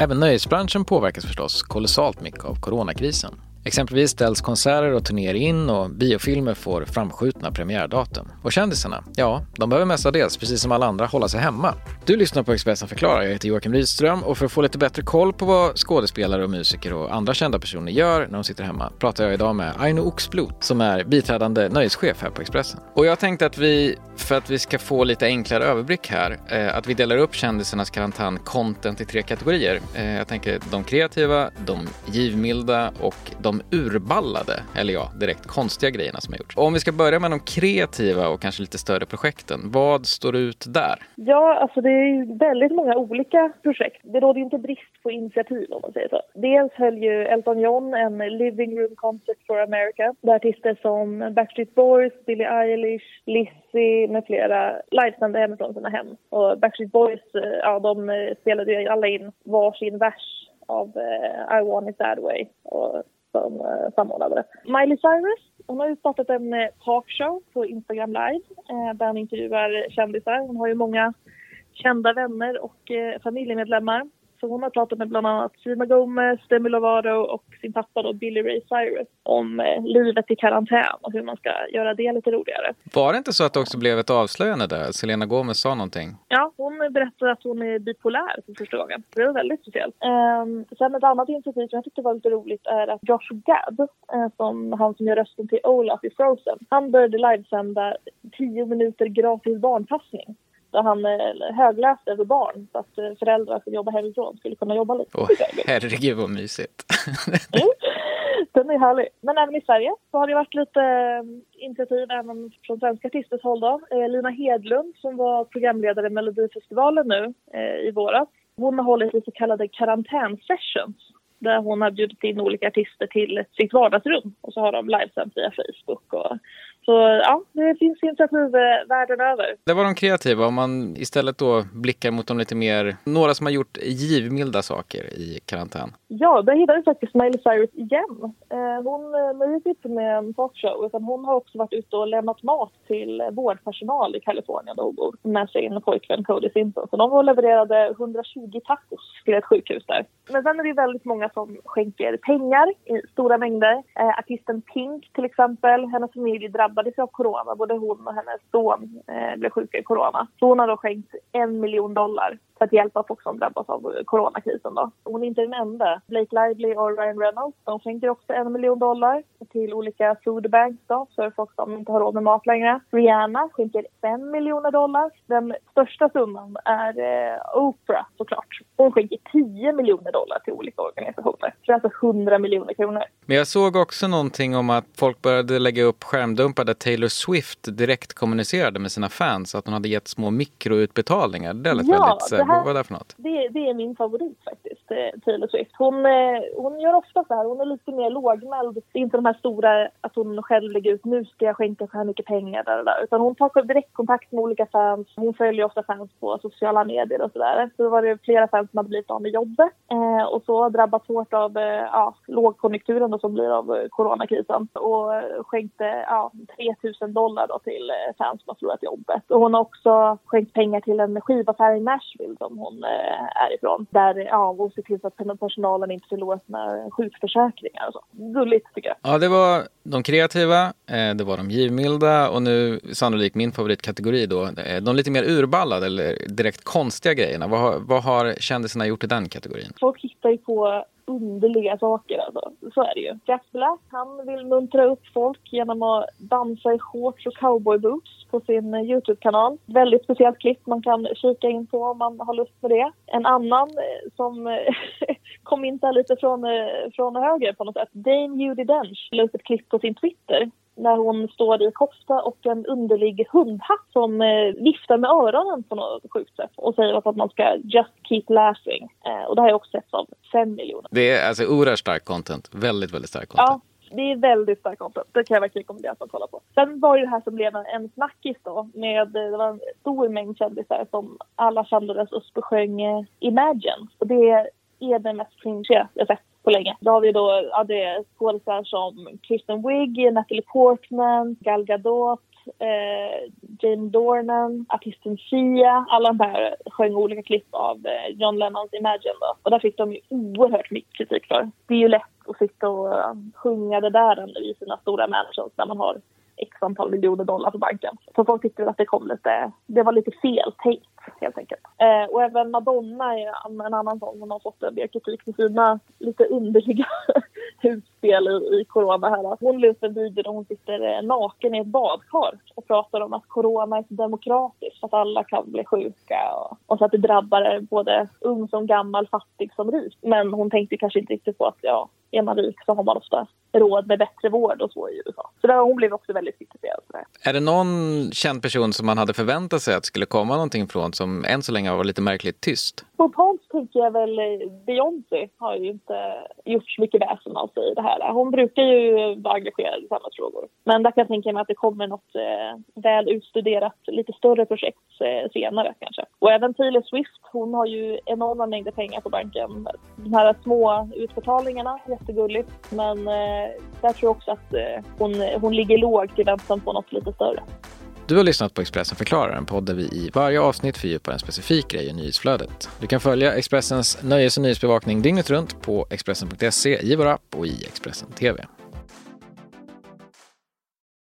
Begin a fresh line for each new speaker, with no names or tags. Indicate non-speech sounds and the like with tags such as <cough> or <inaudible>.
Även nöjesbranschen påverkas förstås kolossalt mycket av coronakrisen. Exempelvis ställs konserter och turnéer in och biofilmer får framskjutna premiärdatum. Och kändisarna, ja, de behöver mestadels, precis som alla andra, hålla sig hemma. Du lyssnar på Expressen förklarar. Jag heter Joakim Rydström och för att få lite bättre koll på vad skådespelare och musiker och andra kända personer gör när de sitter hemma pratar jag idag med Aino Oxblot som är biträdande nöjeschef här på Expressen. Och jag tänkte att vi, för att vi ska få lite enklare överblick här, eh, att vi delar upp kändisarnas karantän-content i tre kategorier. Eh, jag tänker de kreativa, de givmilda och de urballade, eller ja, direkt konstiga grejerna som har gjorts. Om vi ska börja med de kreativa och kanske lite större projekten, vad står ut där?
Ja, alltså det är väldigt många olika projekt. Det råder ju inte brist på initiativ om man säger så. Dels höll ju Elton John en living room concert for America där artister som Backstreet Boys, Billie Eilish, Lizzie med flera livesände hemifrån sina hem. Och Backstreet Boys, eh, ja de eh, spelade ju alla in varsin vers av uh, I want it that way. Och som eh, samordnade det. Miley Cyrus hon har ju startat en eh, talkshow på Instagram live eh, där hon intervjuar kändisar. Hon har ju många kända vänner och eh, familjemedlemmar. Så hon har pratat med bland annat Selena Gomez, Demi Lovato och sin pappa då Billy Ray Cyrus om eh, livet i karantän och hur man ska göra det lite roligare.
Var det inte så att det också blev ett avslöjande där? Selena Gomez sa någonting?
Ja, hon berättade att hon är bipolär för första gången. Det var väldigt speciellt. Um, sen ett annat initiativ som jag tyckte var lite roligt är att Josh Gad, uh, som han som gör rösten till Olaf i Frozen, han började livesända 10 minuter gratis barnpassning där han eh, högläste för barn så att eh, föräldrar som jobbar hemifrån skulle kunna jobba lite.
Åh, herregud vad mysigt.
mm. Den är härlig. Men även i Sverige så har det varit lite eh, initiativ även från svenska artisters håll då. Lina Hedlund som var programledare i Melodifestivalen nu i våras. Hon har hållit i så kallade karantänsessions där hon har bjudit in olika artister till sitt vardagsrum och så har de livesänt via Facebook och så ja, det finns initiativ världen över.
Det var de kreativa. Om man istället då blickar mot de lite mer, några som har gjort givmilda saker i karantän.
Ja, där hittade vi faktiskt Miley Cyrus igen. Eh, hon nöjer sig inte med en talkshow utan hon har också varit ute och lämnat mat till vårdpersonal i Kalifornien där hon bor med sin pojkvän Cody Simpson. Så de levererade 120 tacos till ett sjukhus där. Men sen är det väldigt många som skänker pengar i stora mängder. Eh, artisten Pink till exempel, hennes familj drabbades av corona. Både hon och hennes son eh, blev sjuka i corona. Så hon har då skänkt en miljon dollar för att hjälpa folk som drabbas av coronakrisen. Då. Hon är inte den enda. Blake Lively och Ryan Reynolds de skänker också en miljon dollar till olika foodbanks då, för folk som inte har råd med mat längre. Rihanna skänker fem miljoner dollar. Den största summan är eh, Oprah såklart. Hon skänker tio miljoner dollar till olika organisationer. Så är alltså 100 miljoner kronor.
Men jag såg också någonting om att folk började lägga upp skärmdumpar där Taylor Swift direkt kommunicerade med sina fans att hon hade gett små mikroutbetalningar. Det lät ja, väldigt... Det här, vad var det för något?
Det, det är min favorit faktiskt, eh, Taylor Swift. Hon, eh, hon gör ofta så här, hon är lite mer lågmäld. Det är inte de här stora, att hon själv lägger ut nu ska jag skänka så här mycket pengar där där. Utan hon tar direktkontakt med olika fans. Hon följer ofta fans på sociala medier och sådär. Så då var det flera fans som hade blivit av med jobbet eh, och så drabbats hårt av ja, lågkonjunkturen då, som blir av eh, coronakrisen och skänkte ja, 3 000 dollar då till fans som har förlorat jobbet. Och hon har också skänkt pengar till en skivaffär i Nashville som hon eh, är ifrån. Där ja, hon ser till så att personalen inte förlorar sina sjukförsäkringar och så. Gulligt tycker jag.
Ja, det var de kreativa, eh, det var de givmilda och nu sannolikt min favoritkategori då, eh, de lite mer urballade eller direkt konstiga grejerna. Vad har, vad har kändisarna gjort i den kategorin?
Folk hittar ju på underliga saker alltså. Så är det ju. Jack Black, han vill muntra upp folk genom att dansa i shorts och cowboyboots på sin eh, Youtube-kanal. Väldigt speciellt klipp man kan kika in på om man har lust med det. En annan eh, som eh, <laughs> kom in där lite från, från höger på något sätt. Dame Judi Dench la upp ett klipp på sin Twitter när hon står i kofta och en underlig hundhatt som eh, viftar med öronen på något sjukt sätt och säger att man ska just keep laughing. Eh, och det har jag också sett av fem miljoner.
Det är alltså oerhört starkt content. Väldigt, väldigt starkt content.
Ja, det är väldigt starkt content. Det kan jag verkligen rekommendera att man kollar på. Sen var ju det här som blev en snackis då med, det var en stor mängd kändisar som alla samlades och sjöng eh, Imagine. Och det är det mest cringe jag sett på länge. Då har vi då ja, det som Kristen Wiig, Natalie Portman, Gal Gadot, eh, Jane Dornan, artisten Sia. Alla de här sjöng olika klipp av eh, John Lennons Imagine. Då. Och där fick de ju oerhört mycket kritik för. Det är ju lätt att sitta och uh, sjunga det där i sina stora mansions när man har x antal miljoner dollar på banken. Så folk tyckte att det kom lite, det var lite fel tänkt helt enkelt. Eh, och även Madonna är en annan sån som har fått en del kritik för sina lite underliga <laughs> hus utspel i, i corona här. Hon la upp en video där hon sitter eh, naken i ett badkar och pratar om att corona är så demokratiskt, att alla kan bli sjuka och, och så att det drabbar både ung som gammal, fattig som rik. Men hon tänkte kanske inte riktigt på att ja, är man rik så har man ofta råd med bättre vård och så i USA. Så där, hon blev också väldigt kritiserad för
det. Är det någon känd person som man hade förväntat sig att skulle komma någonting från som än så länge har varit lite märkligt tyst?
Spontant tänker jag väl eh, Beyoncé har ju inte gjort så mycket väsen av sig i det här. Hon brukar ju vara engagerad i samhällsfrågor. Men där kan jag tänka mig att det kommer något eh, väl utstuderat, lite större projekt eh, senare kanske. Och även Taylor Swift, hon har ju enorma mängder pengar på banken. De här små utbetalningarna, jättegulligt. Men eh, där tror jag också att eh, hon, hon ligger lågt i väntan på något lite större.
Du har lyssnat på Expressen förklarar, en podd där vi i varje avsnitt fördjupar en specifik grej i nyhetsflödet. Du kan följa Expressens nöjes och nyhetsbevakning dygnet runt på Expressen.se, i vår app och i Expressen TV.